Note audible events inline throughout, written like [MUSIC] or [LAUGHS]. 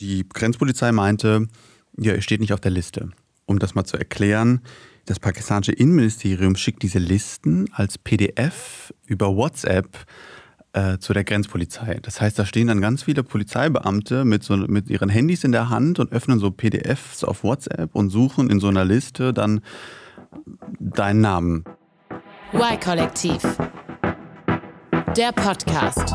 Die Grenzpolizei meinte, ja, er steht nicht auf der Liste. Um das mal zu erklären, das pakistanische Innenministerium schickt diese Listen als PDF über WhatsApp äh, zu der Grenzpolizei. Das heißt, da stehen dann ganz viele Polizeibeamte mit, so, mit ihren Handys in der Hand und öffnen so PDFs auf WhatsApp und suchen in so einer Liste dann deinen Namen. Y-Kollektiv. Der Podcast.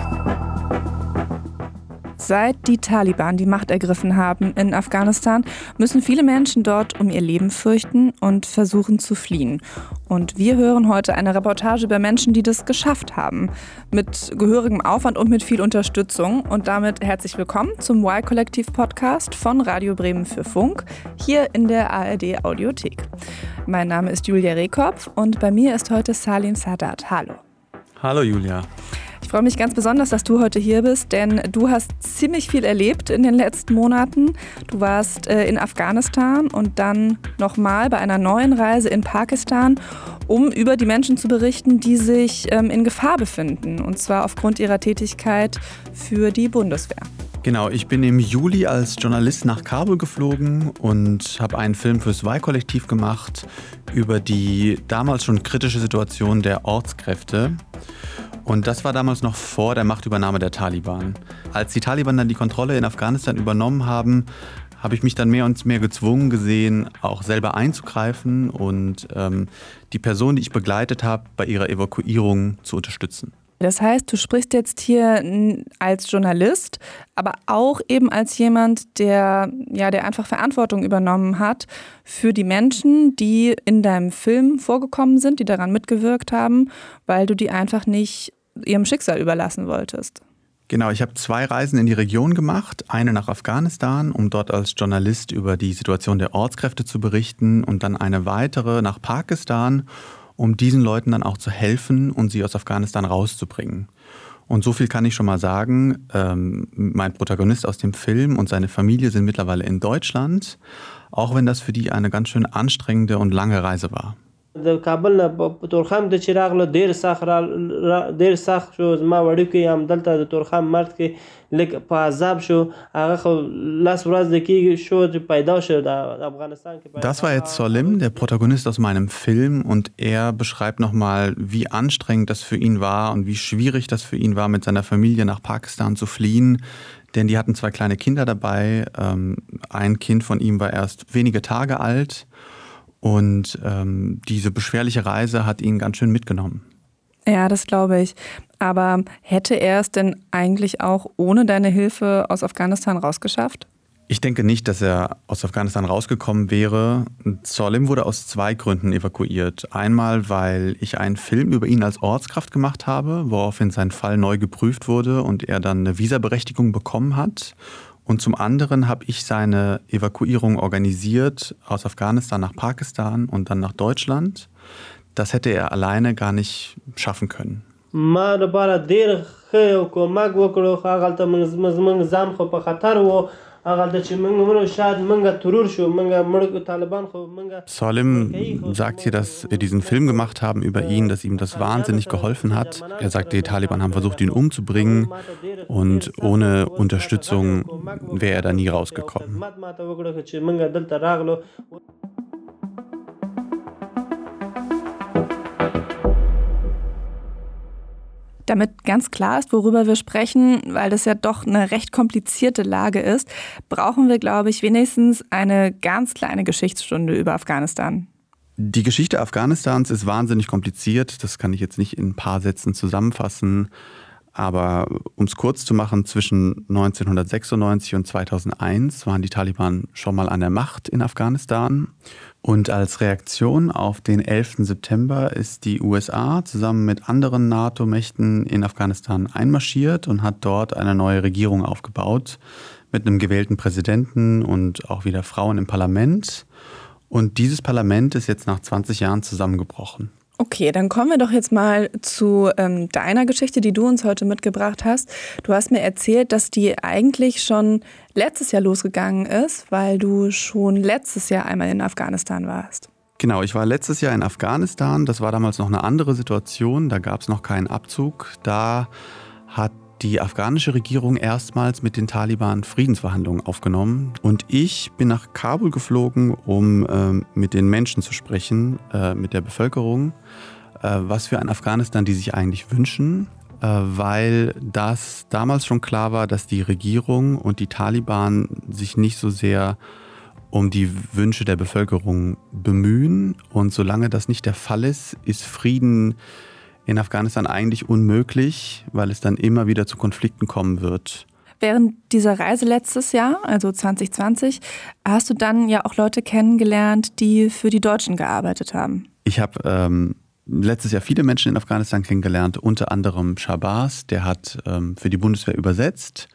Seit die Taliban die Macht ergriffen haben in Afghanistan, müssen viele Menschen dort um ihr Leben fürchten und versuchen zu fliehen. Und wir hören heute eine Reportage über Menschen, die das geschafft haben. Mit gehörigem Aufwand und mit viel Unterstützung. Und damit herzlich willkommen zum Y-Kollektiv-Podcast von Radio Bremen für Funk, hier in der ARD Audiothek. Mein Name ist Julia Rehkopf und bei mir ist heute Salim Sadat. Hallo. Hallo Julia. Ich freue mich ganz besonders, dass du heute hier bist, denn du hast ziemlich viel erlebt in den letzten Monaten. Du warst äh, in Afghanistan und dann nochmal bei einer neuen Reise in Pakistan, um über die Menschen zu berichten, die sich ähm, in Gefahr befinden, und zwar aufgrund ihrer Tätigkeit für die Bundeswehr. Genau, ich bin im Juli als Journalist nach Kabul geflogen und habe einen Film fürs Y-Kollektiv gemacht über die damals schon kritische Situation der Ortskräfte. Und das war damals noch vor der Machtübernahme der Taliban. Als die Taliban dann die Kontrolle in Afghanistan übernommen haben, habe ich mich dann mehr und mehr gezwungen gesehen, auch selber einzugreifen und ähm, die Person, die ich begleitet habe, bei ihrer Evakuierung zu unterstützen. Das heißt, du sprichst jetzt hier als Journalist, aber auch eben als jemand, der, ja, der einfach Verantwortung übernommen hat für die Menschen, die in deinem Film vorgekommen sind, die daran mitgewirkt haben, weil du die einfach nicht ihrem Schicksal überlassen wolltest. Genau, ich habe zwei Reisen in die Region gemacht. Eine nach Afghanistan, um dort als Journalist über die Situation der Ortskräfte zu berichten und dann eine weitere nach Pakistan, um diesen Leuten dann auch zu helfen und sie aus Afghanistan rauszubringen. Und so viel kann ich schon mal sagen. Ähm, mein Protagonist aus dem Film und seine Familie sind mittlerweile in Deutschland, auch wenn das für die eine ganz schön anstrengende und lange Reise war. د کابل نه په تورخم ته چې راغله ډیر سخت را ډیر سخت شو زما وړوکی هم دلته د تورخم مرد کې لږ په عذاب شو هغه خو لاس ورځ کېږي شو چې پیدا شو د افغانستان کې Das war jetzt Solim, der Protagonist aus meinem Film und er beschreibt nochmal, wie anstrengend das für ihn war und wie schwierig das für ihn war, mit seiner Familie nach Pakistan zu fliehen. Denn die hatten zwei kleine Kinder dabei. Ähm, ein Kind von ihm war erst wenige Tage alt und ähm, diese beschwerliche Reise hat ihn ganz schön mitgenommen. Ja, das glaube ich. Aber hätte er es denn eigentlich auch ohne deine Hilfe aus Afghanistan rausgeschafft? Ich denke nicht, dass er aus Afghanistan rausgekommen wäre. Solim wurde aus zwei Gründen evakuiert. Einmal, weil ich einen Film über ihn als Ortskraft gemacht habe, woraufhin sein Fall neu geprüft wurde und er dann eine Visaberechtigung bekommen hat. Und zum anderen habe ich seine Evakuierung organisiert aus Afghanistan nach Pakistan und dann nach Deutschland. Das hätte er alleine gar nicht schaffen können. Salim sagt hier, dass wir diesen Film gemacht haben über ihn, dass ihm das wahnsinnig geholfen hat. Er sagt, die Taliban haben versucht, ihn umzubringen und ohne Unterstützung wäre er da nie rausgekommen. Damit ganz klar ist, worüber wir sprechen, weil das ja doch eine recht komplizierte Lage ist, brauchen wir, glaube ich, wenigstens eine ganz kleine Geschichtsstunde über Afghanistan. Die Geschichte Afghanistans ist wahnsinnig kompliziert. Das kann ich jetzt nicht in ein paar Sätzen zusammenfassen. Aber um es kurz zu machen, zwischen 1996 und 2001 waren die Taliban schon mal an der Macht in Afghanistan. Und als Reaktion auf den 11. September ist die USA zusammen mit anderen NATO-Mächten in Afghanistan einmarschiert und hat dort eine neue Regierung aufgebaut mit einem gewählten Präsidenten und auch wieder Frauen im Parlament. Und dieses Parlament ist jetzt nach 20 Jahren zusammengebrochen. Okay, dann kommen wir doch jetzt mal zu ähm, deiner Geschichte, die du uns heute mitgebracht hast. Du hast mir erzählt, dass die eigentlich schon letztes Jahr losgegangen ist, weil du schon letztes Jahr einmal in Afghanistan warst. Genau, ich war letztes Jahr in Afghanistan. Das war damals noch eine andere Situation. Da gab es noch keinen Abzug. Da hat die afghanische Regierung erstmals mit den Taliban Friedensverhandlungen aufgenommen. Und ich bin nach Kabul geflogen, um äh, mit den Menschen zu sprechen, äh, mit der Bevölkerung, äh, was für ein Afghanistan die sich eigentlich wünschen, äh, weil das damals schon klar war, dass die Regierung und die Taliban sich nicht so sehr um die Wünsche der Bevölkerung bemühen. Und solange das nicht der Fall ist, ist Frieden in Afghanistan eigentlich unmöglich, weil es dann immer wieder zu Konflikten kommen wird. Während dieser Reise letztes Jahr, also 2020, hast du dann ja auch Leute kennengelernt, die für die Deutschen gearbeitet haben. Ich habe ähm, letztes Jahr viele Menschen in Afghanistan kennengelernt, unter anderem Shabazz, der hat ähm, für die Bundeswehr übersetzt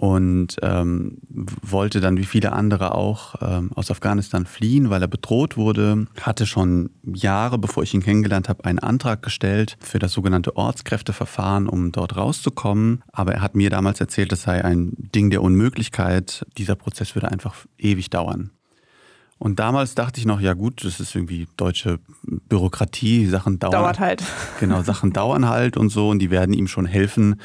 und ähm, wollte dann wie viele andere auch ähm, aus Afghanistan fliehen, weil er bedroht wurde. Hatte schon Jahre, bevor ich ihn kennengelernt habe, einen Antrag gestellt für das sogenannte Ortskräfteverfahren, um dort rauszukommen. Aber er hat mir damals erzählt, das sei ein Ding der Unmöglichkeit. Dieser Prozess würde einfach ewig dauern. Und damals dachte ich noch, ja gut, das ist irgendwie deutsche Bürokratie, Sachen dauern. Dauert halt. Genau, Sachen dauern halt und so und die werden ihm schon helfen,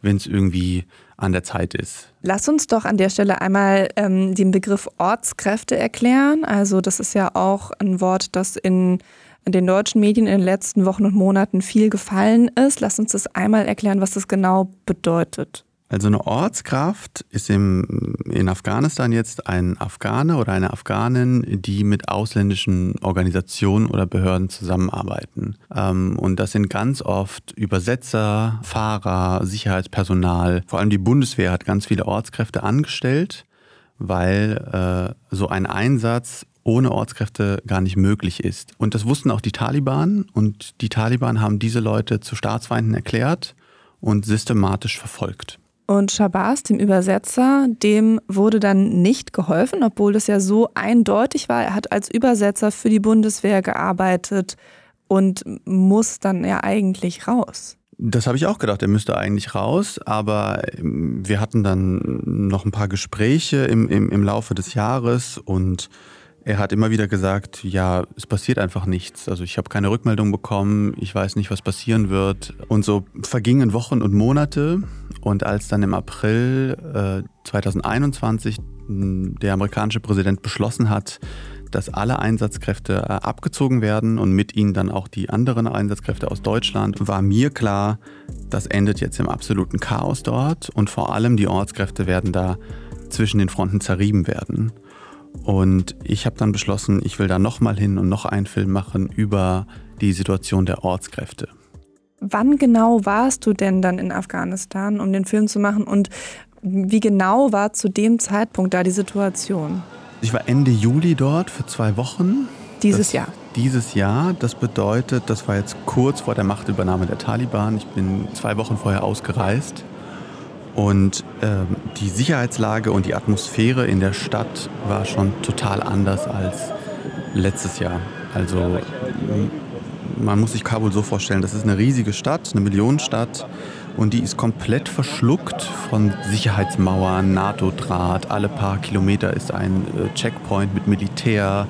wenn es irgendwie an der Zeit ist. Lass uns doch an der Stelle einmal ähm, den Begriff Ortskräfte erklären. Also das ist ja auch ein Wort, das in, in den deutschen Medien in den letzten Wochen und Monaten viel gefallen ist. Lass uns das einmal erklären, was das genau bedeutet. Also eine Ortskraft ist im, in Afghanistan jetzt ein Afghaner oder eine Afghanin, die mit ausländischen Organisationen oder Behörden zusammenarbeiten. Ähm, und das sind ganz oft Übersetzer, Fahrer, Sicherheitspersonal. Vor allem die Bundeswehr hat ganz viele Ortskräfte angestellt, weil äh, so ein Einsatz ohne Ortskräfte gar nicht möglich ist. Und das wussten auch die Taliban und die Taliban haben diese Leute zu Staatsfeinden erklärt und systematisch verfolgt. Und Shabazz, dem Übersetzer, dem wurde dann nicht geholfen, obwohl das ja so eindeutig war. Er hat als Übersetzer für die Bundeswehr gearbeitet und muss dann ja eigentlich raus. Das habe ich auch gedacht, er müsste eigentlich raus, aber ähm, wir hatten dann noch ein paar Gespräche im, im, im Laufe des Jahres und er hat immer wieder gesagt, ja, es passiert einfach nichts. Also ich habe keine Rückmeldung bekommen, ich weiß nicht, was passieren wird. Und so vergingen Wochen und Monate. Und als dann im April äh, 2021 hm, der amerikanische Präsident beschlossen hat, dass alle Einsatzkräfte äh, abgezogen werden und mit ihnen dann auch die anderen Einsatzkräfte aus Deutschland, war mir klar, das endet jetzt im absoluten Chaos dort und vor allem die Ortskräfte werden da zwischen den Fronten zerrieben werden. Und ich habe dann beschlossen, ich will da nochmal hin und noch einen Film machen über die Situation der Ortskräfte. Wann genau warst du denn dann in Afghanistan, um den Film zu machen? Und wie genau war zu dem Zeitpunkt da die Situation? Ich war Ende Juli dort für zwei Wochen. Dieses das, Jahr? Dieses Jahr. Das bedeutet, das war jetzt kurz vor der Machtübernahme der Taliban. Ich bin zwei Wochen vorher ausgereist. Und ähm, die Sicherheitslage und die Atmosphäre in der Stadt war schon total anders als letztes Jahr. Also man muss sich Kabul so vorstellen, das ist eine riesige Stadt, eine Millionenstadt und die ist komplett verschluckt von Sicherheitsmauern, NATO-Draht. Alle paar Kilometer ist ein äh, Checkpoint mit Militär.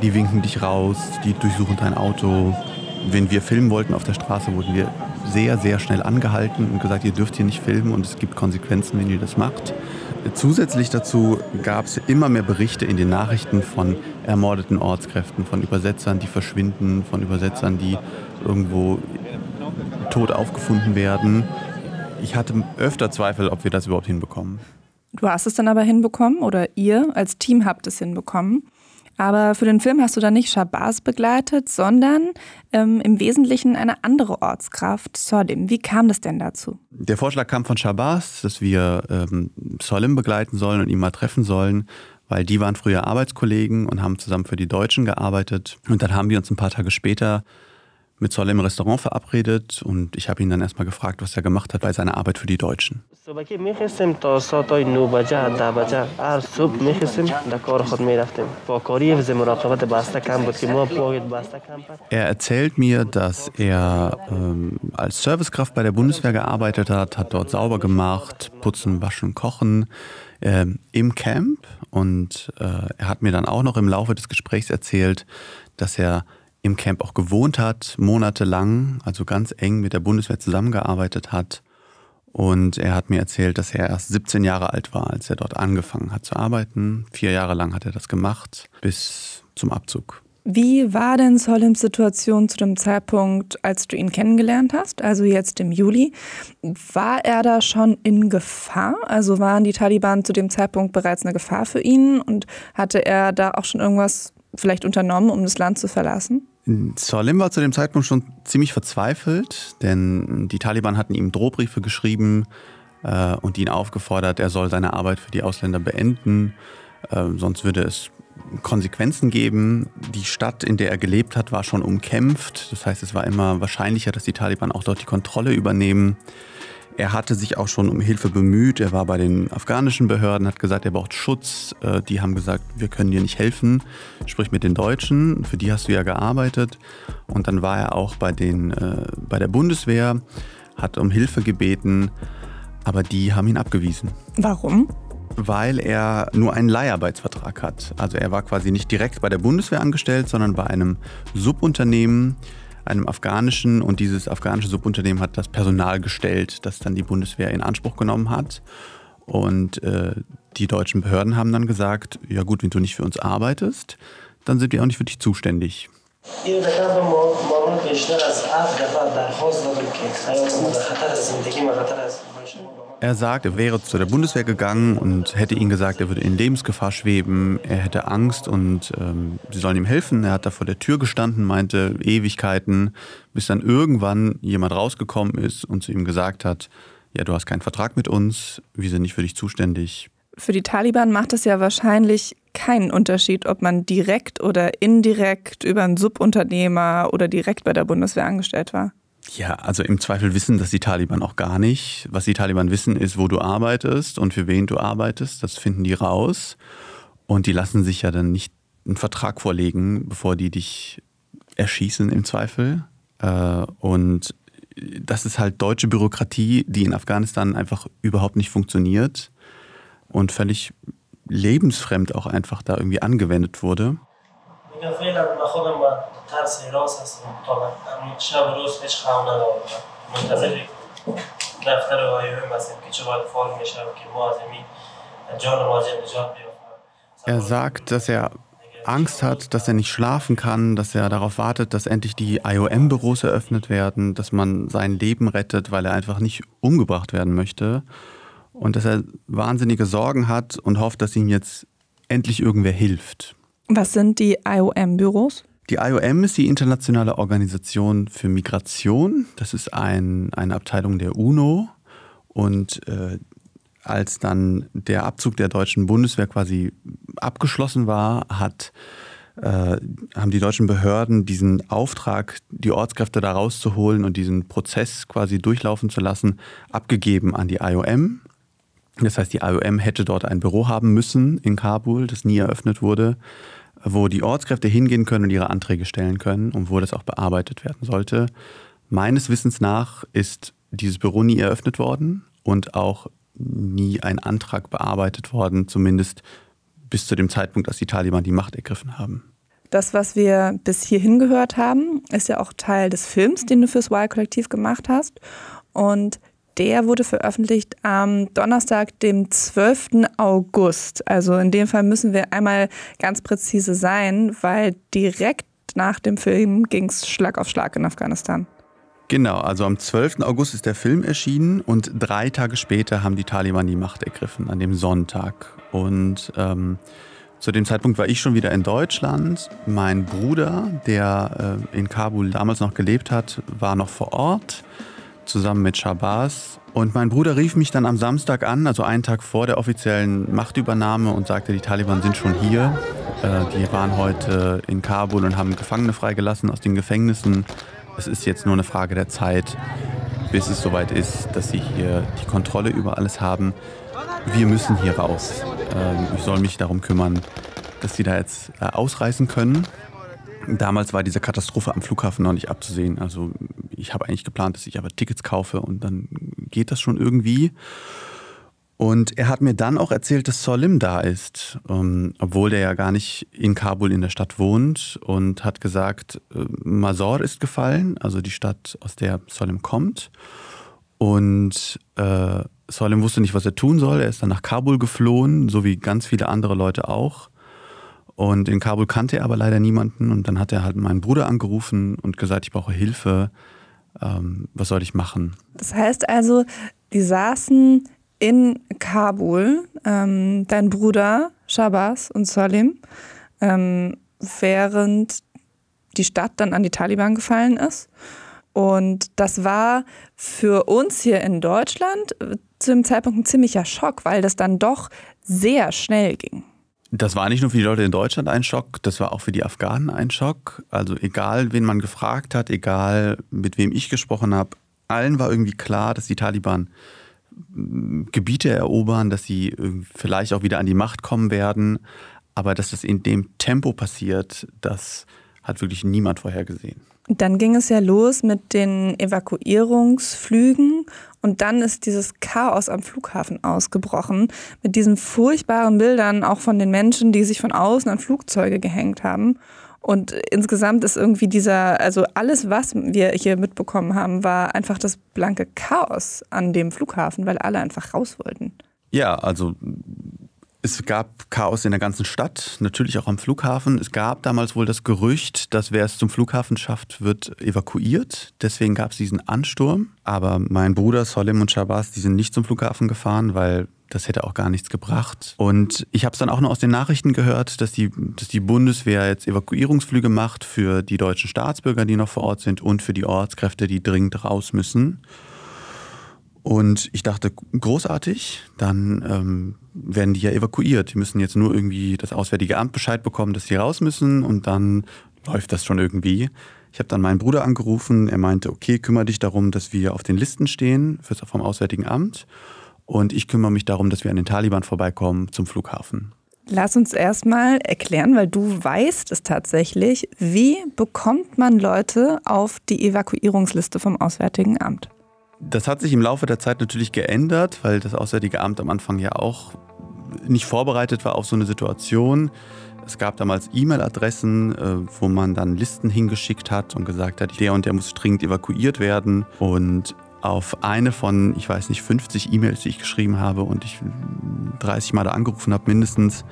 Die winken dich raus, die durchsuchen dein Auto. Wenn wir filmen wollten auf der Straße, wurden wir sehr, sehr schnell angehalten und gesagt, ihr dürft hier nicht filmen und es gibt Konsequenzen, wenn ihr das macht. Zusätzlich dazu gab es immer mehr Berichte in den Nachrichten von ermordeten Ortskräften, von Übersetzern, die verschwinden, von Übersetzern, die irgendwo tot aufgefunden werden. Ich hatte öfter Zweifel, ob wir das überhaupt hinbekommen. Du hast es dann aber hinbekommen oder ihr als Team habt es hinbekommen. Aber für den Film hast du dann nicht Shabazz begleitet, sondern ähm, im Wesentlichen eine andere Ortskraft, Solim. Wie kam das denn dazu? Der Vorschlag kam von Shabazz, dass wir ähm, Solim begleiten sollen und ihn mal treffen sollen, weil die waren früher Arbeitskollegen und haben zusammen für die Deutschen gearbeitet. Und dann haben wir uns ein paar Tage später mit Zoll im Restaurant verabredet und ich habe ihn dann erstmal gefragt, was er gemacht hat bei seiner Arbeit für die Deutschen. Er erzählt mir, dass er ähm, als Servicekraft bei der Bundeswehr gearbeitet hat, hat dort sauber gemacht, putzen, waschen, kochen äh, im Camp. Und äh, er hat mir dann auch noch im Laufe des Gesprächs erzählt, dass er im Camp auch gewohnt hat, monatelang, also ganz eng mit der Bundeswehr zusammengearbeitet hat Und er hat mir erzählt, dass er erst 17 Jahre alt war, als er dort angefangen hat zu arbeiten. Vier Jahre lang hat er das gemacht, bis zum Abzug. Wie war denn Solims Situation zu dem Zeitpunkt, als du ihn kennengelernt hast, also jetzt im Juli? War er da schon in Gefahr? Also waren die Taliban zu dem Zeitpunkt bereits eine Gefahr für ihn und hatte er da auch schon irgendwas vielleicht unternommen, um das Land zu verlassen? Solim war zu dem Zeitpunkt schon ziemlich verzweifelt, denn die Taliban hatten ihm Drohbriefe geschrieben äh, und ihn aufgefordert, er soll seine Arbeit für die Ausländer beenden, äh, sonst würde es Konsequenzen geben. Die Stadt, in der er gelebt hat, war schon umkämpft. Das heißt, es war immer wahrscheinlicher, dass die Taliban auch dort die Kontrolle übernehmen. Er hatte sich auch schon um Hilfe bemüht. Er war bei den afghanischen Behörden, hat gesagt, er braucht Schutz. Äh, die haben gesagt, wir können dir nicht helfen. Sprich mit den Deutschen, für die hast du ja gearbeitet. Und dann war er auch bei, den, äh, bei der Bundeswehr, hat um Hilfe gebeten, aber die haben ihn abgewiesen. Warum? weil er nur einen Leiharbeitsvertrag hat. Also er war quasi nicht direkt bei der Bundeswehr angestellt, sondern bei einem Subunternehmen, einem afghanischen. Und dieses afghanische Subunternehmen hat das Personal gestellt, das dann die Bundeswehr in Anspruch genommen hat. Und äh, die deutschen Behörden haben dann gesagt, ja gut, wenn du nicht für uns arbeitest, dann sind wir auch nicht für dich zuständig. Er sagt, er wäre zu der Bundeswehr gegangen und hätte ihnen gesagt, er würde in Lebensgefahr schweben, er hätte Angst und ähm, sie sollen ihm helfen. Er hat da vor der Tür gestanden, meinte Ewigkeiten, bis dann irgendwann jemand rausgekommen ist und zu ihm gesagt hat, ja, du hast keinen Vertrag mit uns, wir sind nicht für dich zuständig. Für die Taliban macht es ja wahrscheinlich keinen Unterschied, ob man direkt oder indirekt über einen Subunternehmer oder direkt bei der Bundeswehr angestellt war. Ja, also im Zweifel wissen das die Taliban auch gar nicht. Was die Taliban wissen, ist, wo du arbeitest und für wen du arbeitest. Das finden die raus. Und die lassen sich ja dann nicht einen Vertrag vorlegen, bevor die dich erschießen im Zweifel. Äh, und das ist halt deutsche Bürokratie, die in Afghanistan einfach überhaupt nicht funktioniert und völlig lebensfremd auch einfach da irgendwie angewendet wurde. Ja, حراس هستم تا شب روز هیچ خواب ندارم منتظر دفتر آیوم هستیم که چه باید فعال میشه که ما از این جان ماجر نجات بیافتم Er sagt, dass er Angst hat, dass er nicht schlafen kann, dass er darauf wartet, dass endlich die IOM-Büros eröffnet werden, dass man sein Leben rettet, weil er einfach nicht umgebracht werden möchte und dass er wahnsinnige Sorgen hat und hofft, dass ihm jetzt endlich irgendwer hilft. Was sind die IOM-Büros? Die IOM ist die Internationale Organisation für Migration. Das ist ein, eine Abteilung der UNO. Und äh, als dann der Abzug der deutschen Bundeswehr quasi abgeschlossen war, hat, äh, haben die deutschen Behörden diesen Auftrag, die Ortskräfte da rauszuholen und diesen Prozess quasi durchlaufen zu lassen, abgegeben an die IOM. Das heißt, die IOM hätte dort ein Büro haben müssen in Kabul, das nie eröffnet wurde wo die Ortskräfte hingehen können und ihre Anträge stellen können und wo das auch bearbeitet werden sollte. Meines Wissens nach ist dieses Büro nie eröffnet worden und auch nie ein Antrag bearbeitet worden, zumindest bis zu dem Zeitpunkt, als die Taliban die Macht ergriffen haben. Das, was wir bis hierhin gehört haben, ist ja auch Teil des Films, den du fürs Y-Kollektiv gemacht hast. Und der wurde veröffentlicht am Donnerstag, dem 12. August. Also in dem Fall müssen wir einmal ganz präzise sein, weil direkt nach dem Film ging es Schlag auf Schlag in Afghanistan. Genau, also am 12. August ist der Film erschienen und drei Tage später haben die Taliban die Macht ergriffen, an dem Sonntag. Und ähm, zu dem Zeitpunkt war ich schon wieder in Deutschland. Mein Bruder, der äh, in Kabul damals noch gelebt hat, war noch vor Ort zusammen mit Shabazz. Und mein Bruder rief mich dann am Samstag an, also einen Tag vor der offiziellen Machtübernahme und sagte, die Taliban sind schon hier. Äh, die waren heute in Kabul und haben Gefangene freigelassen aus den Gefängnissen. Es ist jetzt nur eine Frage der Zeit, bis es soweit ist, dass sie hier die Kontrolle über alles haben. Wir müssen hier raus. Ähm, ich soll mich darum kümmern, dass sie da jetzt äh, ausreisen können. Damals war diese Katastrophe am Flughafen noch nicht abzusehen. Also ich habe eigentlich geplant, dass ich aber Tickets kaufe und dann geht das schon irgendwie. Und er hat mir dann auch erzählt, dass Solim da ist, ähm, obwohl der ja gar nicht in Kabul in der Stadt wohnt und hat gesagt, äh, Mazor ist gefallen, also die Stadt, aus der Solim kommt. Und äh, Solim wusste nicht, was er tun soll. Er ist dann nach Kabul geflohen, so wie ganz viele andere Leute auch. Und in Kabul kannte er aber leider niemanden. Und dann hat er halt meinen Bruder angerufen und gesagt, ich brauche Hilfe. Ähm, was soll ich machen? Das heißt also, die saßen in Kabul, ähm, dein Bruder Shabazz und Salim, ähm, während die Stadt dann an die Taliban gefallen ist. Und das war für uns hier in Deutschland äh, zu dem Zeitpunkt ein ziemlicher Schock, weil das dann doch sehr schnell ging. Das war nicht nur für die Leute in Deutschland ein Schock, das war auch für die Afghanen ein Schock. Also egal, wen man gefragt hat, egal mit wem ich gesprochen habe, allen war irgendwie klar, dass die Taliban Gebiete erobern, dass sie vielleicht auch wieder an die Macht kommen werden. Aber dass das in dem Tempo passiert, das hat wirklich niemand vorhergesehen. Dann ging es ja los mit den Evakuierungsflügen und dann ist dieses Chaos am Flughafen ausgebrochen mit diesen furchtbaren Bildern auch von den Menschen, die sich von außen an Flugzeuge gehängt haben. Und insgesamt ist irgendwie dieser, also alles, was wir hier mitbekommen haben, war einfach das blanke Chaos an dem Flughafen, weil alle einfach raus wollten. Ja, also es gab Chaos in der ganzen Stadt, natürlich auch am Flughafen. Es gab damals wohl das Gerücht, dass wer es zum Flughafen schafft, wird evakuiert. Deswegen gab es diesen Ansturm. Aber mein Bruder Solim und Shabazz, die sind nicht zum Flughafen gefahren, weil das hätte auch gar nichts gebracht. Und ich habe es dann auch nur aus den Nachrichten gehört, dass die, dass die Bundeswehr jetzt Evakuierungsflüge macht für die deutschen Staatsbürger, die noch vor Ort sind und für die Ortskräfte, die dringend raus müssen. Und ich dachte, großartig, dann ähm, werden die ja evakuiert. Die müssen jetzt nur irgendwie das Auswärtige Amt Bescheid bekommen, dass sie raus müssen und dann läuft das schon irgendwie. Ich habe dann meinen Bruder angerufen, er meinte, okay, kümmere dich darum, dass wir auf den Listen stehen vom Auswärtigen Amt und ich kümmere mich darum, dass wir an den Taliban vorbeikommen zum Flughafen. Lass uns erstmal erklären, weil du weißt es tatsächlich, wie bekommt man Leute auf die Evakuierungsliste vom Auswärtigen Amt? Das hat sich im Laufe der Zeit natürlich geändert, weil das Auswärtige Amt am Anfang ja auch nicht vorbereitet war auf so eine Situation. Es gab damals E-Mail-Adressen, äh, wo man dann Listen hingeschickt hat und gesagt hat, der und der muss dringend evakuiert werden. Und auf eine von, ich weiß nicht, 50 E-Mails, die ich geschrieben habe und ich 30 Mal da angerufen habe, mindestens,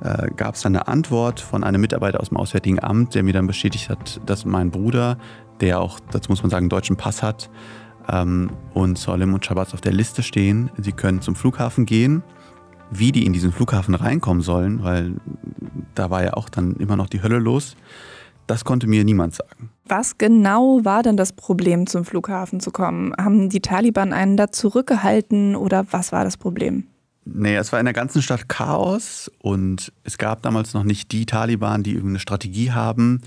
äh, gab es dann eine Antwort von einem Mitarbeiter aus dem Auswärtigen Amt, der mir dann bestätigt hat, dass mein Bruder, der auch, dazu muss man sagen, einen deutschen Pass hat, und Solim und Shabazz auf der Liste stehen. Sie können zum Flughafen gehen. Wie die in diesen Flughafen reinkommen sollen, weil da war ja auch dann immer noch die Hölle los, das konnte mir niemand sagen. Was genau war denn das Problem, zum Flughafen zu kommen? Haben die Taliban einen da zurückgehalten oder was war das Problem? Nee, es war in der ganzen Stadt Chaos und es gab damals noch nicht die Taliban, die irgendeine Strategie haben.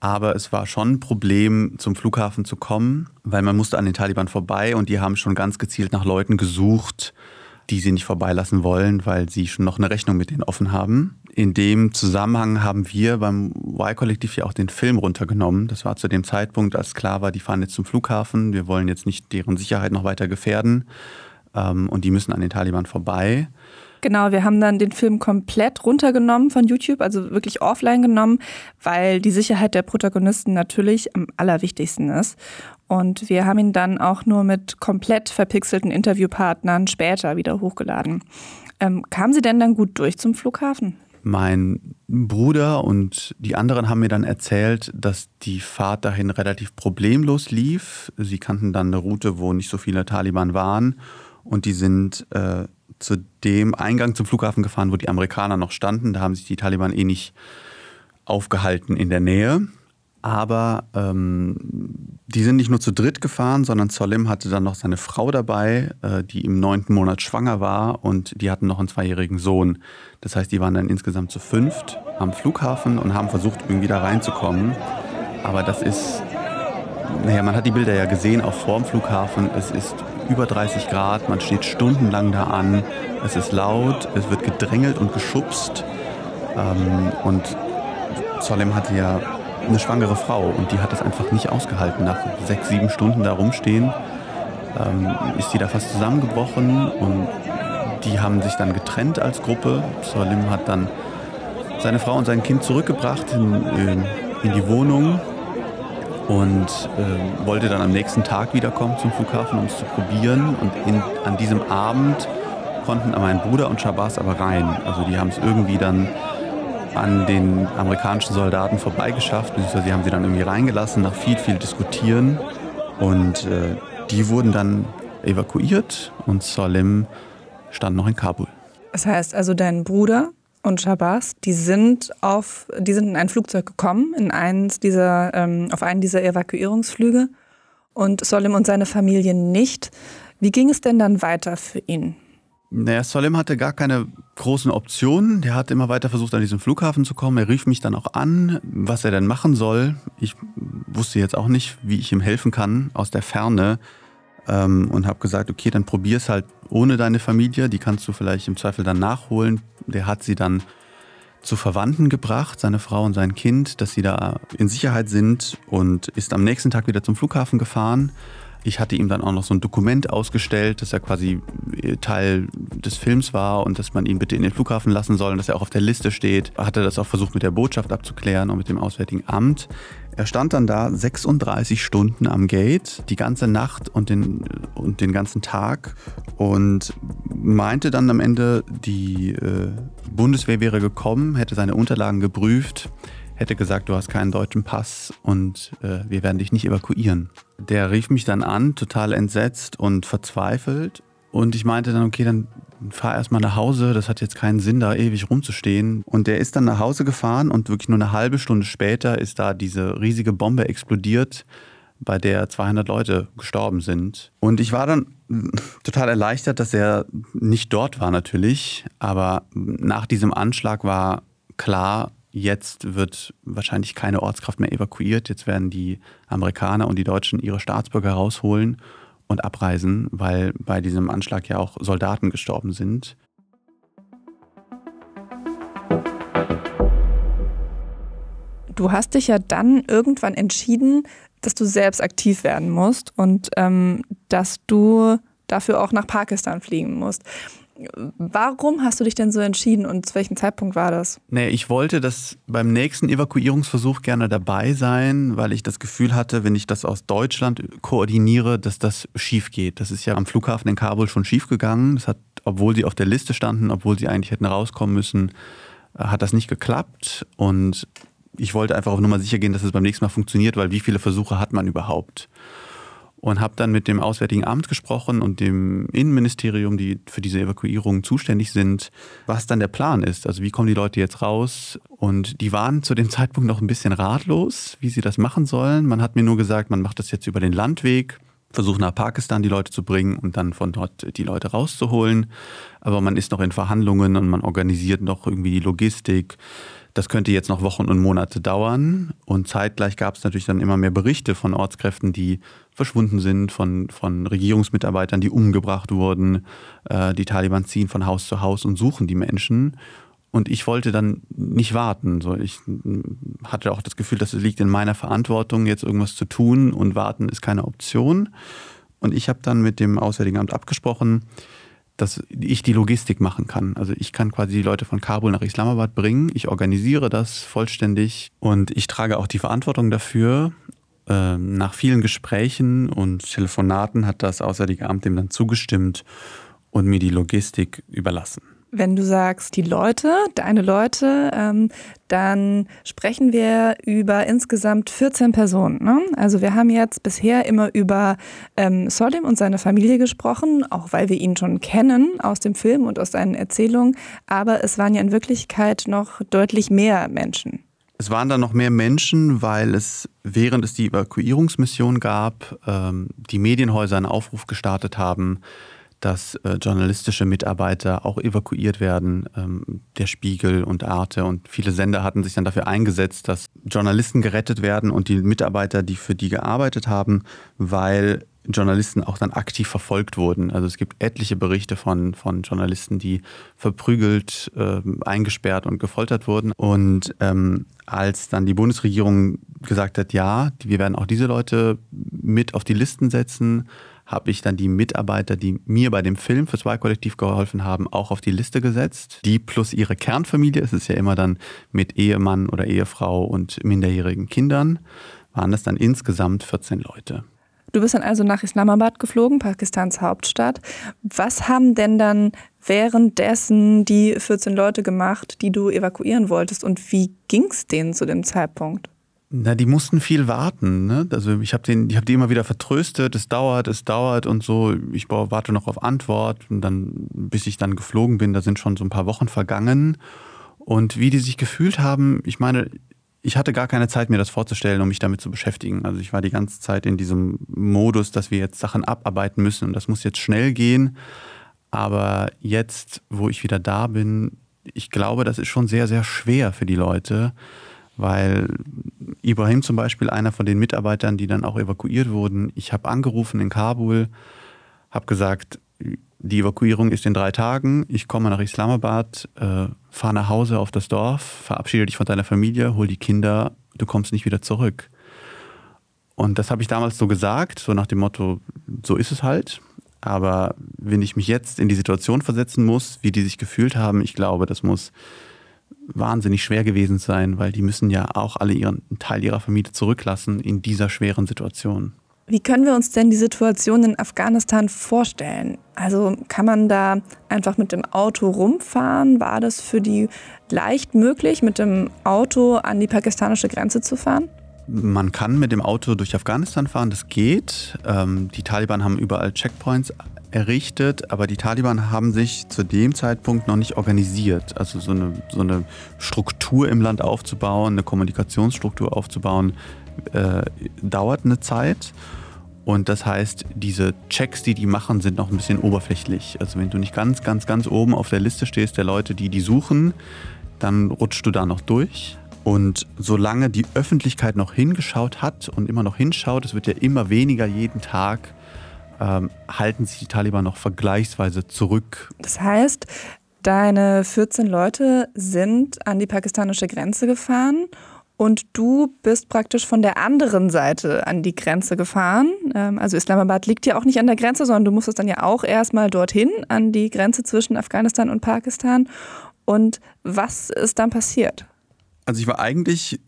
Aber es war schon ein Problem, zum Flughafen zu kommen, weil man musste an den Taliban vorbei und die haben schon ganz gezielt nach Leuten gesucht, die sie nicht vorbeilassen wollen, weil sie schon noch eine Rechnung mit denen offen haben. In dem Zusammenhang haben wir beim Y-Kollektiv ja auch den Film runtergenommen. Das war zu dem Zeitpunkt, als klar war, die fahren jetzt zum Flughafen. Wir wollen jetzt nicht deren Sicherheit noch weiter gefährden. Ähm, und die müssen an den Taliban vorbei. Genau, wir haben dann den Film komplett runtergenommen von YouTube, also wirklich offline genommen, weil die Sicherheit der Protagonisten natürlich am allerwichtigsten ist. Und wir haben ihn dann auch nur mit komplett verpixelten Interviewpartnern später wieder hochgeladen. Ähm, kamen Sie denn dann gut durch zum Flughafen? Mein Bruder und die anderen haben mir dann erzählt, dass die Fahrt dahin relativ problemlos lief. Sie kannten dann eine Route, wo nicht so viele Taliban waren. Und die sind äh, zu dem Eingang zum Flughafen gefahren, wo die Amerikaner noch standen. Da haben sich die Taliban eh nicht aufgehalten in der Nähe. Aber ähm, die sind nicht nur zu dritt gefahren, sondern Solim hatte dann noch seine Frau dabei, äh, die im neunten Monat schwanger war und die hatten noch einen zweijährigen Sohn. Das heißt, die waren dann insgesamt zu fünft am Flughafen und haben versucht, irgendwie da reinzukommen. Aber das ist, naja, man hat die Bilder ja gesehen, auch vor dem Flughafen. Es ist über 30 Grad, man steht stundenlang da an, es ist laut, es wird gedrängelt und geschubst. Ähm, und Solem hatte ja eine schwangere Frau und die hat das einfach nicht ausgehalten. Nach sechs, sieben Stunden da rumstehen ähm, ist die da fast zusammengebrochen und die haben sich dann getrennt als Gruppe. Solim hat dann seine Frau und sein Kind zurückgebracht in, in, in die Wohnung und äh, wollte dann am nächsten Tag wiederkommen zum Flughafen, um es zu probieren. Und in, an diesem Abend konnten mein Bruder und Shabazz aber rein. Also die haben es irgendwie dann an den amerikanischen Soldaten vorbeigeschafft, beziehungsweise sie haben sie dann irgendwie reingelassen nach viel, viel Diskutieren. Und äh, die wurden dann evakuiert und Solim stand noch in Kabul. Das heißt also, dein Bruder und Shabazz, die sind auf, die sind in ein Flugzeug gekommen, in eins dieser, ähm, auf einen dieser Evakuierungsflüge und Solim und seine Familie nicht. Wie ging es denn dann weiter für ihn? Naja, Solim hatte gar keine großen Optionen. Der hat immer weiter versucht, an diesen Flughafen zu kommen. Er rief mich dann auch an, was er denn machen soll. Ich wusste jetzt auch nicht, wie ich ihm helfen kann aus der Ferne ähm, und habe gesagt, okay, dann probier es halt ohne deine Familie. Die kannst du vielleicht im Zweifel dann nachholen. Der hat sie dann zu Verwandten gebracht, seine Frau und sein Kind, dass sie da in Sicherheit sind und ist am nächsten Tag wieder zum Flughafen gefahren ich hatte ihm dann auch noch so ein Dokument ausgestellt, dass er quasi äh, Teil des Films war und dass man ihn bitte in den Flughafen lassen soll und dass er auch auf der Liste steht. Hatte das auch versucht mit der Botschaft abzuklären und mit dem Auswärtigen Amt. Er stand dann da 36 Stunden am Gate, die ganze Nacht und den, und den ganzen Tag und meinte dann am Ende, die äh, Bundeswehr wäre gekommen, hätte seine Unterlagen geprüft, hätte gesagt, du hast keinen deutschen Pass und äh, wir werden dich nicht evakuieren. Der rief mich dann an, total entsetzt und verzweifelt. Und ich meinte dann, okay, dann fahr erstmal nach Hause, das hat jetzt keinen Sinn, da ewig rumzustehen. Und der ist dann nach Hause gefahren und wirklich nur eine halbe Stunde später ist da diese riesige Bombe explodiert, bei der 200 Leute gestorben sind. Und ich war dann [LAUGHS] total erleichtert, dass er nicht dort war natürlich, aber nach diesem Anschlag war klar, Jetzt wird wahrscheinlich keine Ortskraft mehr evakuiert. Jetzt werden die Amerikaner und die Deutschen ihre Staatsbürger rausholen und abreisen, weil bei diesem Anschlag ja auch Soldaten gestorben sind. Du hast dich ja dann irgendwann entschieden, dass du selbst aktiv werden musst und ähm, dass du dafür auch nach Pakistan fliegen musst. Warum hast du dich denn so entschieden und zu welchem Zeitpunkt war das? Nee, ich wollte das beim nächsten Evakuierungsversuch gerne dabei sein, weil ich das Gefühl hatte, wenn ich das aus Deutschland koordiniere, dass das schief geht. Das ist ja am Flughafen in Kabul schon schief gegangen. Das hat, obwohl sie auf der Liste standen, obwohl sie eigentlich hätten rauskommen müssen, äh, hat das nicht geklappt. Und ich wollte einfach auf Nummer sicher gehen, dass es beim nächsten Mal funktioniert, weil wie viele Versuche hat man überhaupt? Und habe dann mit dem Auswärtigen Amt gesprochen und dem Innenministerium, die für diese Evakuierung zuständig sind, was dann der Plan ist. Also wie kommen die Leute jetzt raus? Und die waren zu dem [LAUGHS] Zeitpunkt noch ein bisschen ratlos, wie sie das machen sollen. Man hat mir nur gesagt, man macht das jetzt über den Landweg, versucht nach Pakistan die Leute zu bringen und dann von dort die Leute rauszuholen. Aber man ist noch in Verhandlungen und man organisiert noch irgendwie die Logistik. Das könnte jetzt noch Wochen und Monate dauern. Und zeitgleich gab es natürlich dann immer mehr Berichte von Ortskräften, die verschwunden sind, von, von Regierungsmitarbeitern, die umgebracht wurden. Äh, die Taliban ziehen von Haus zu Haus und suchen die Menschen. Und ich wollte dann nicht warten. So, ich hatte auch das Gefühl, dass es liegt in meiner Verantwortung, jetzt irgendwas zu tun und warten ist keine Option. Und ich habe dann mit dem Auswärtigen Amt abgesprochen, dass ich die Logistik machen kann. Also ich kann quasi die Leute von Kabul nach Islamabad bringen. Ich organisiere das vollständig und ich trage auch die Verantwortung dafür. Ähm, nach vielen Gesprächen und Telefonaten hat das Auswärtige Amt dem dann zugestimmt und mir die Logistik überlassen. Wenn du sagst, die Leute, deine Leute, ähm, dann sprechen wir über insgesamt 14 Personen. Ne? Also wir haben jetzt bisher immer über ähm, Solim und seine Familie gesprochen, auch weil wir ihn schon kennen aus dem Film und aus seinen Erzählungen. Aber es waren ja in Wirklichkeit noch deutlich mehr Menschen. Es waren dann noch mehr Menschen, weil es, während es die Evakuierungsmission gab, ähm, die Medienhäuser einen Aufruf gestartet haben, dass äh, journalistische Mitarbeiter auch evakuiert werden. Ähm, der Spiegel und Arte und viele Sender hatten sich dann dafür eingesetzt, dass Journalisten gerettet werden und die Mitarbeiter, die für die gearbeitet haben, weil Journalisten auch dann aktiv verfolgt wurden. Also es gibt etliche Berichte von, von Journalisten, die verprügelt, äh, eingesperrt und gefoltert wurden. Und ähm, als dann die Bundesregierung gesagt hat, ja, wir werden auch diese Leute mit auf die Listen setzen, habe ich dann die Mitarbeiter, die mir bei dem Film für zwei Kollektiv geholfen haben, auch auf die Liste gesetzt. Die plus ihre Kernfamilie, es ist ja immer dann mit Ehemann oder Ehefrau und minderjährigen Kindern, waren das dann insgesamt 14 Leute. Du bist dann also nach Islamabad geflogen, Pakistans Hauptstadt. Was haben denn dann währenddessen die 14 Leute gemacht, die du evakuieren wolltest und wie ging es denen zu dem Zeitpunkt? Na, die mussten viel warten. Ne? Also ich habe hab die immer wieder vertröstet, es dauert, es dauert und so. Ich warte noch auf Antwort und dann, bis ich dann geflogen bin, da sind schon so ein paar Wochen vergangen. Und wie die sich gefühlt haben, ich meine, ich hatte gar keine Zeit, mir das vorzustellen, um mich damit zu beschäftigen. Also ich war die ganze Zeit in diesem Modus, dass wir jetzt Sachen abarbeiten müssen und das muss jetzt schnell gehen. Aber jetzt, wo ich wieder da bin, ich glaube, das ist schon sehr, sehr schwer für die Leute weil Ibrahim zum Beispiel, einer von den Mitarbeitern, die dann auch evakuiert wurden, ich habe angerufen in Kabul, habe gesagt, die Evakuierung ist in drei Tagen, ich komme nach Islamabad, äh, fahre nach Hause auf das Dorf, verabschiede dich von deiner Familie, hol die Kinder, du kommst nicht wieder zurück. Und das habe ich damals so gesagt, so nach dem Motto, so ist es halt. Aber wenn ich mich jetzt in die Situation versetzen muss, wie die sich gefühlt haben, ich glaube, das muss wahnsinnig schwer gewesen sein, weil die müssen ja auch alle ihren Teil ihrer Familie zurücklassen in dieser schweren Situation. Wie können wir uns denn die Situation in Afghanistan vorstellen? Also kann man da einfach mit dem Auto rumfahren? War das für die leicht möglich, mit dem Auto an die pakistanische Grenze zu fahren? Man kann mit dem Auto durch Afghanistan fahren, das geht. Ähm, die Taliban haben überall Checkpoints errichtet, aber die Taliban haben sich zu dem Zeitpunkt noch nicht organisiert. Also so eine, so eine Struktur im Land aufzubauen, eine Kommunikationsstruktur aufzubauen, äh, dauert eine Zeit. Und das heißt, diese Checks, die die machen, sind noch ein bisschen oberflächlich. Also wenn du nicht ganz, ganz, ganz oben auf der Liste stehst der Leute, die die suchen, dann rutschst du da noch durch. Und solange die Öffentlichkeit noch hingeschaut hat und immer noch hinschaut, es wird ja immer weniger jeden Tag, ähm, halten sich die Taliban noch vergleichsweise zurück. Das heißt, deine 14 Leute sind an die pakistanische Grenze gefahren und du bist praktisch von der anderen Seite an die Grenze gefahren. Ähm, also Islamabad liegt ja auch nicht an der Grenze, sondern du musstest dann ja auch erstmal dorthin, an die Grenze zwischen Afghanistan und Pakistan. Und was ist dann passiert? Also ich war eigentlich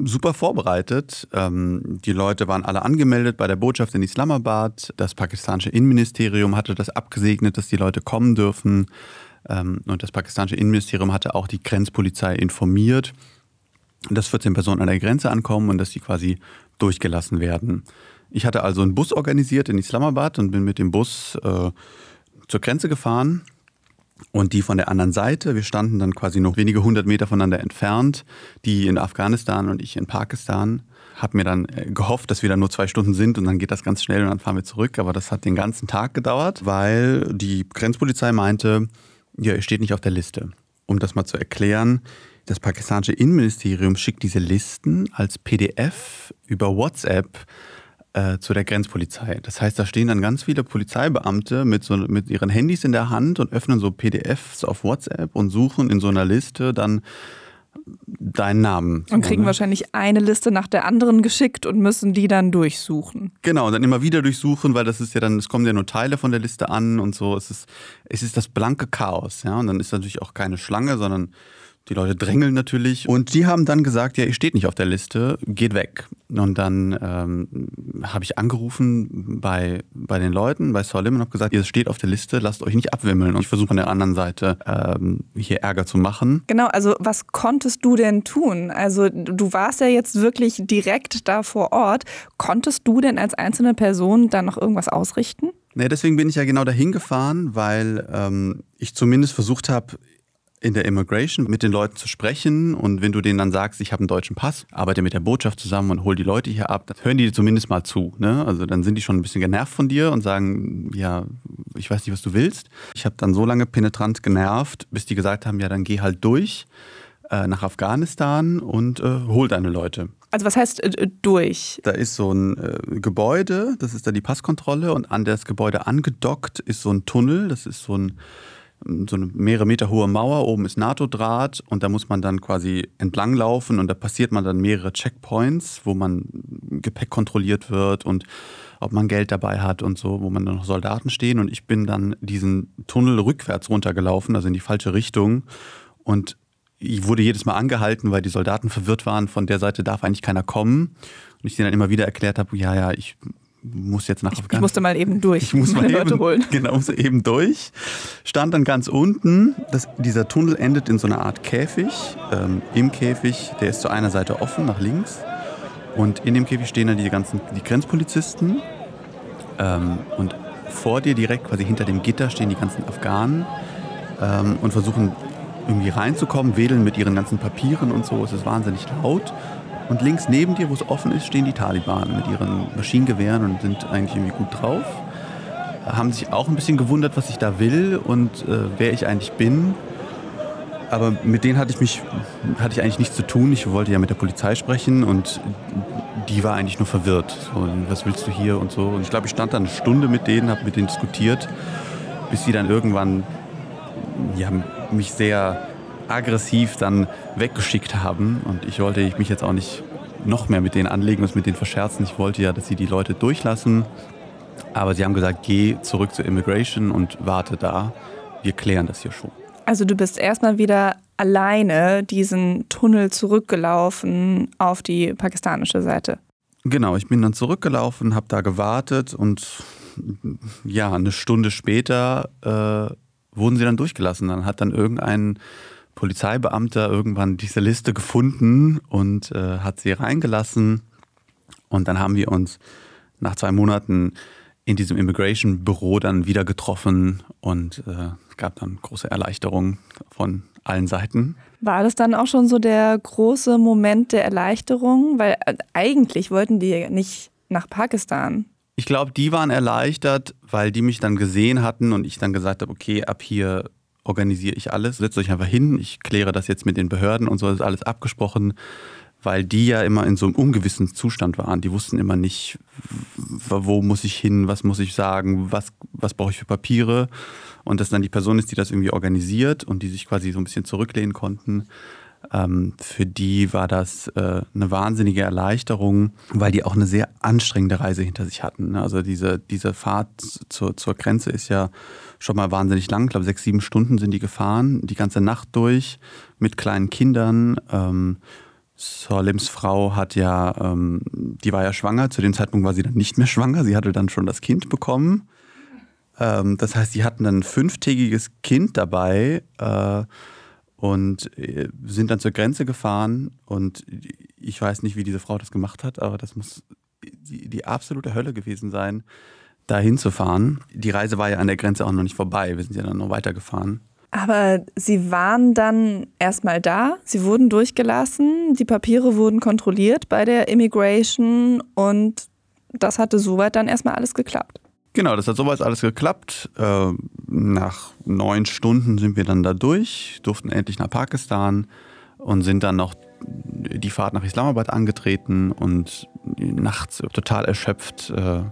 super vorbereitet. Ähm, die Leute waren alle angemeldet bei der Botschaft in Islamabad. Das pakistanische Innenministerium hatte das abgesegnet, dass die Leute kommen dürfen. Ähm, und das pakistanische Innenministerium hatte auch die Grenzpolizei informiert, dass 14 Personen an der Grenze ankommen und dass sie quasi durchgelassen werden. Ich hatte also einen Bus organisiert in Islamabad und bin mit dem Bus äh, zur Grenze gefahren und die von der anderen Seite. Wir standen dann quasi noch wenige hundert Meter voneinander entfernt, die in Afghanistan und ich in Pakistan. Hab mir dann äh, gehofft, dass wir dann nur zwei Stunden sind und dann geht das ganz schnell und dann fahren wir zurück. Aber das hat den ganzen Tag gedauert, weil die Grenzpolizei meinte, ja, ihr steht nicht auf der Liste. Um das mal zu erklären, das pakistanische Innenministerium schickt diese Listen als PDF über WhatsApp äh, zu der Grenzpolizei. Das heißt, da stehen dann ganz viele Polizeibeamte mit, so, mit ihren Handys in der Hand und öffnen so PDFs auf WhatsApp und suchen in so einer Liste dann deinen Namen. Und kriegen ne? wahrscheinlich eine Liste nach der anderen geschickt und müssen die dann durchsuchen. Genau, und dann immer wieder durchsuchen, weil das ist ja dann, es kommen ja nur Teile von der Liste an und so. Es ist, es ist das blanke Chaos, ja. Und dann ist natürlich auch keine Schlange, sondern die Leute drängeln natürlich. Und die haben dann gesagt, ja, ihr steht nicht auf der Liste, geht weg. Und dann ähm, habe ich angerufen bei, bei den Leuten, bei Solim und habe gesagt, ihr steht auf der Liste, lasst euch nicht abwimmeln. Und ich versuche an der anderen Seite ähm, hier Ärger zu machen. Genau, also was konntest du denn tun? Also du warst ja jetzt wirklich direkt da vor Ort. Konntest du denn als einzelne Person da noch irgendwas ausrichten? Nee, deswegen bin ich ja genau dahin gefahren, weil ähm, ich zumindest versucht habe, in der Immigration mit den Leuten zu sprechen und wenn du denen dann sagst, ich habe einen deutschen Pass, arbeite mit der Botschaft zusammen und hol die Leute hier ab, dann hören die zumindest mal zu. Ne? Also dann sind die schon ein bisschen genervt von dir und sagen, ja, ich weiß nicht, was du willst. Ich habe dann so lange penetrant genervt, bis die gesagt haben, ja, dann geh halt durch äh, nach Afghanistan und äh, hol deine Leute. Also was heißt äh, durch? Da ist so ein äh, Gebäude, das ist da die Passkontrolle und an das Gebäude angedockt ist so ein Tunnel, das ist so ein so eine mehrere Meter hohe Mauer, oben ist NATO-Draht und da muss man dann quasi entlanglaufen und da passiert man dann mehrere Checkpoints, wo man Gepäck kontrolliert wird und ob man Geld dabei hat und so, wo man dann noch Soldaten stehen. Und ich bin dann diesen Tunnel rückwärts runtergelaufen, also in die falsche Richtung. Und ich wurde jedes Mal angehalten, weil die Soldaten verwirrt waren, von der Seite darf eigentlich keiner kommen. Und ich denen dann immer wieder erklärt habe, ja, ja, ich muss jetzt nach ich, Afghanistan. Ich musste mal eben durch. Ich muss mal eben, Leute holen. [LAUGHS] Genau, so eben durch. Stand dann ganz unten. Das, dieser Tunnel endet in so einer Art Käfig. Ähm, Im Käfig, der ist zu einer Seite offen, nach links. Und in dem Käfig stehen dann die ganzen die Grenzpolizisten. Ähm, und vor dir direkt, quasi hinter dem Gitter, stehen die ganzen Afghanen ähm, und versuchen irgendwie reinzukommen, wedeln mit ihren ganzen Papieren und so. Es ist wahnsinnig laut. Und links neben dir, wo es offen ist, stehen die Taliban mit ihren Maschinengewehren und sind eigentlich irgendwie gut drauf. Haben sich auch ein bisschen gewundert, was ich da will und äh, wer ich eigentlich bin. Aber mit denen hatte ich mich, hatte ich eigentlich nichts zu tun. Ich wollte ja mit der Polizei sprechen und die war eigentlich nur verwirrt. Und was willst du hier und so. Und ich glaube, ich stand da eine Stunde mit denen, habe mit denen diskutiert, bis sie dann irgendwann ja, mich sehr aggressiv dann weggeschickt haben. Und ich wollte mich jetzt auch nicht noch mehr mit denen anlegen und mit denen verscherzen. Ich wollte ja, dass sie die Leute durchlassen. Aber sie haben gesagt, geh zurück zur Immigration und warte da. Wir klären das hier schon. Also du bist erstmal wieder alleine diesen Tunnel zurückgelaufen auf die pakistanische Seite. Genau, ich bin dann zurückgelaufen, habe da gewartet und ja, eine Stunde später äh, wurden sie dann durchgelassen. Dann hat dann irgendein Polizeibeamter irgendwann diese Liste gefunden und äh, hat sie reingelassen. Und dann haben wir uns nach zwei Monaten in diesem Immigration-Büro dann wieder getroffen und äh, es gab dann große Erleichterung von allen Seiten. War das dann auch schon so der große Moment der Erleichterung? Weil äh, eigentlich wollten die nicht nach Pakistan. Ich glaube, die waren erleichtert, weil die mich dann gesehen hatten und ich dann gesagt habe, okay, ab hier organisiere ich alles. Setzt euch einfach hin, ich kläre das jetzt mit den Behörden und so ist alles abgesprochen, weil die ja immer in so einem ungewissen Zustand waren. Die wussten immer nicht, wo muss ich hin, was muss ich sagen, was, was brauche ich für Papiere. Und dass dann die Person ist, die das irgendwie organisiert und die sich quasi so ein bisschen zurücklehnen konnten. Ähm, für die war das äh, eine wahnsinnige Erleichterung, weil die auch eine sehr anstrengende Reise hinter sich hatten. Ne? Also diese, diese Fahrt zur, zur Grenze ist ja schon mal wahnsinnig lang. Ich glaube, sechs, sieben Stunden sind die gefahren, die ganze Nacht durch mit kleinen Kindern. Ähm, Solims Frau hat ja, ähm, die war ja schwanger. Zu dem Zeitpunkt war sie dann nicht mehr schwanger. Sie hatte dann schon das Kind bekommen. Ähm, das heißt, sie hatten dann ein fünftägiges Kind dabei. Äh, und äh, sind dann zur Grenze gefahren und ich weiß nicht, wie diese Frau das gemacht hat, aber das muss die, die absolute Hölle gewesen sein, da hinzufahren. Die Reise war ja an der Grenze auch noch nicht vorbei, wir sind ja dann noch weitergefahren. Aber Sie waren dann erstmal da, Sie wurden durchgelassen, die Papiere wurden kontrolliert bei der Immigration und das hatte soweit dann erstmal alles geklappt. Genau, das hat soweit alles geklappt. Äh, nach neun Stunden sind wir dann da durch, durften endlich nach Pakistan und sind dann noch die Fahrt nach Islamabad angetreten und nachts total erschöpft äh,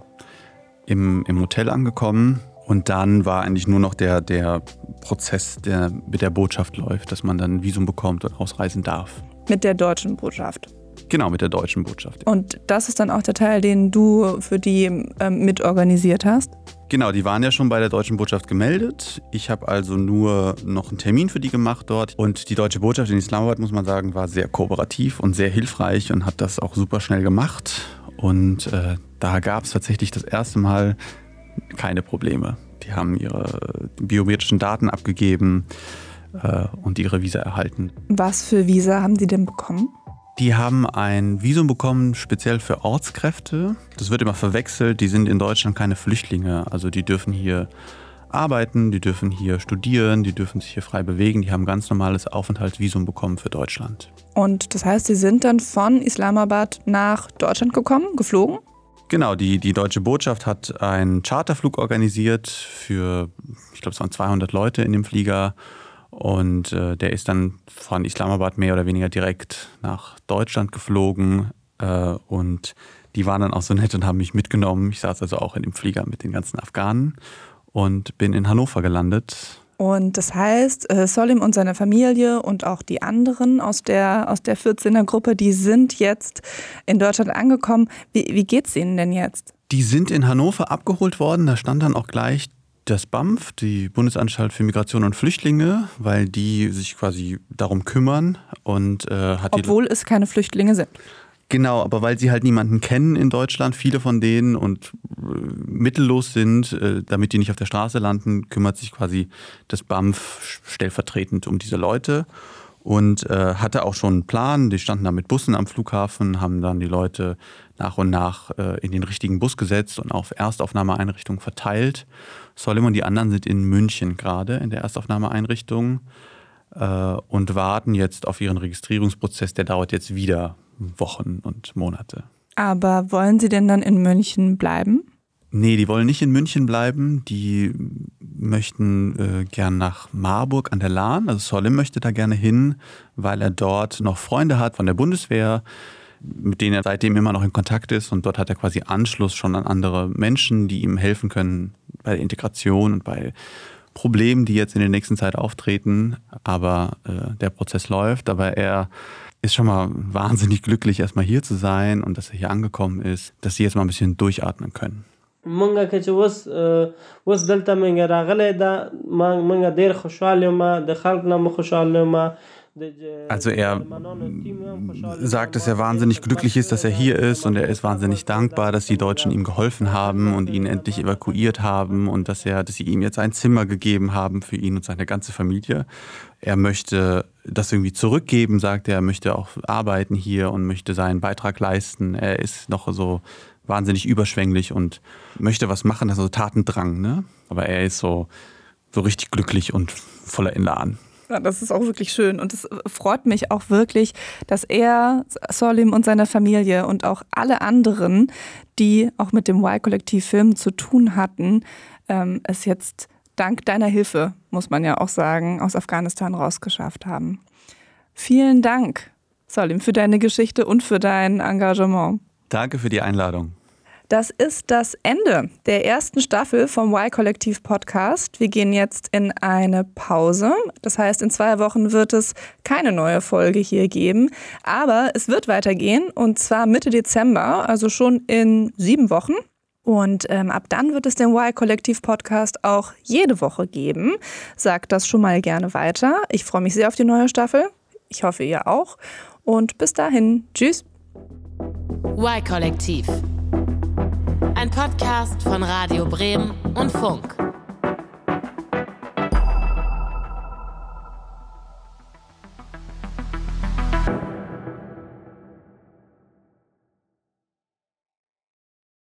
im, im Hotel angekommen. Und dann war eigentlich nur noch der, der Prozess, der mit der Botschaft läuft, dass man dann ein Visum bekommt und ausreisen darf. Mit der deutschen Botschaft. Genau, mit der deutschen Botschaft. Und das ist dann auch der Teil, den du für die ähm, mitorganisiert hast? Genau, die waren ja schon bei der deutschen Botschaft gemeldet. Ich habe also nur noch einen Termin für die gemacht dort. Und die deutsche Botschaft in Islamabad, muss man sagen, war sehr kooperativ und sehr hilfreich und hat das auch super schnell gemacht. Und äh, da gab es tatsächlich das erste Mal keine Probleme. Die haben ihre biometrischen Daten abgegeben äh, und ihre Visa erhalten. Was für Visa haben die denn bekommen? Die haben ein Visum bekommen, speziell für Ortskräfte. Das wird immer verwechselt. Die sind in Deutschland keine Flüchtlinge. Also die dürfen hier arbeiten, die dürfen hier studieren, die dürfen sich hier frei bewegen. Die haben ein ganz normales Aufenthaltsvisum bekommen für Deutschland. Und das heißt, sie sind dann von Islamabad nach Deutschland gekommen, geflogen? Genau, die, die deutsche Botschaft hat einen Charterflug organisiert für, ich glaube, es waren 200 Leute in dem Flieger. Und äh, der ist dann von Islamabad mehr oder weniger direkt nach Deutschland geflogen. Äh, und die waren dann auch so nett und haben mich mitgenommen. Ich saß also auch in dem Flieger mit den ganzen Afghanen und bin in Hannover gelandet. Und das heißt, äh, Solim und seine Familie und auch die anderen aus der, aus der 14er Gruppe, die sind jetzt in Deutschland angekommen. Wie, wie es ihnen denn jetzt? Die sind in Hannover abgeholt worden. Da stand dann auch gleich Das BAMF, die Bundesanstalt für Migration und Flüchtlinge, weil die sich quasi darum kümmern und äh, hat Obwohl es keine Flüchtlinge sind. Genau, aber weil sie halt niemanden kennen in Deutschland, viele von denen und äh, mittellos sind, äh, damit die nicht auf der Straße landen, kümmert sich quasi das BAMF stellvertretend um diese Leute und äh, hatte auch schon einen Plan. Die standen da mit Bussen am Flughafen, haben dann die Leute nach und nach äh, in den richtigen Bus gesetzt und auf Erstaufnahmeeinrichtungen verteilt. Solim und die anderen sind in München gerade in der Erstaufnahmeeinrichtung äh, und warten jetzt auf ihren Registrierungsprozess. Der dauert jetzt wieder Wochen und Monate. Aber wollen Sie denn dann in München bleiben? Nee, die wollen nicht in München bleiben. Die möchten äh, gern nach Marburg an der Lahn. Also Solim möchte da gerne hin, weil er dort noch Freunde hat von der Bundeswehr, mit denen er seitdem immer noch in Kontakt ist. Und dort hat er quasi Anschluss schon an andere Menschen, die ihm helfen können bei der Integration und bei Problemen, die jetzt in der nächsten Zeit auftreten. Aber äh, der Prozess läuft. Aber er ist schon mal wahnsinnig glücklich, erstmal hier zu sein und dass er hier angekommen ist, dass sie jetzt mal ein bisschen durchatmen können. مونږ که چې اوس اوس دلته مونږ راغلی دا مونږ ډېر خوشحال یم د خلک نه خوشحال یم also er sagt, dass er wahnsinnig glücklich ist, dass er hier ist und er ist wahnsinnig dankbar, dass die Deutschen ihm geholfen haben und ihn endlich evakuiert haben und dass er, dass sie ihm jetzt ein Zimmer gegeben haben für ihn und seine ganze Familie. Er möchte das irgendwie zurückgeben, sagt er, er möchte auch arbeiten hier und möchte seinen Beitrag leisten. Er ist noch so wahnsinnig überschwänglich und möchte was machen, also Tatendrang, ne? Aber er ist so, so richtig glücklich und voller Elan. Ja, das ist auch wirklich schön und es freut mich auch wirklich, dass er, Solim und seine Familie und auch alle anderen, die auch mit dem Y-Kollektiv Film zu tun hatten, ähm, es jetzt dank deiner Hilfe, muss man ja auch sagen, aus Afghanistan rausgeschafft haben. Vielen Dank, Solim, für deine Geschichte und für dein Engagement. Danke für die Einladung. Das ist das Ende der ersten Staffel vom Y-Kollektiv Podcast. Wir gehen jetzt in eine Pause. Das heißt, in zwei Wochen wird es keine neue Folge hier geben. Aber es wird weitergehen und zwar Mitte Dezember, also schon in sieben Wochen. Und ähm, ab dann wird es den Y-Kollektiv-Podcast auch jede Woche geben. Sagt das schon mal gerne weiter. Ich freue mich sehr auf die neue Staffel. Ich hoffe, ihr auch. Und bis dahin. Tschüss. Y-Kollektiv. Ein Podcast von Radio Bremen und Funk.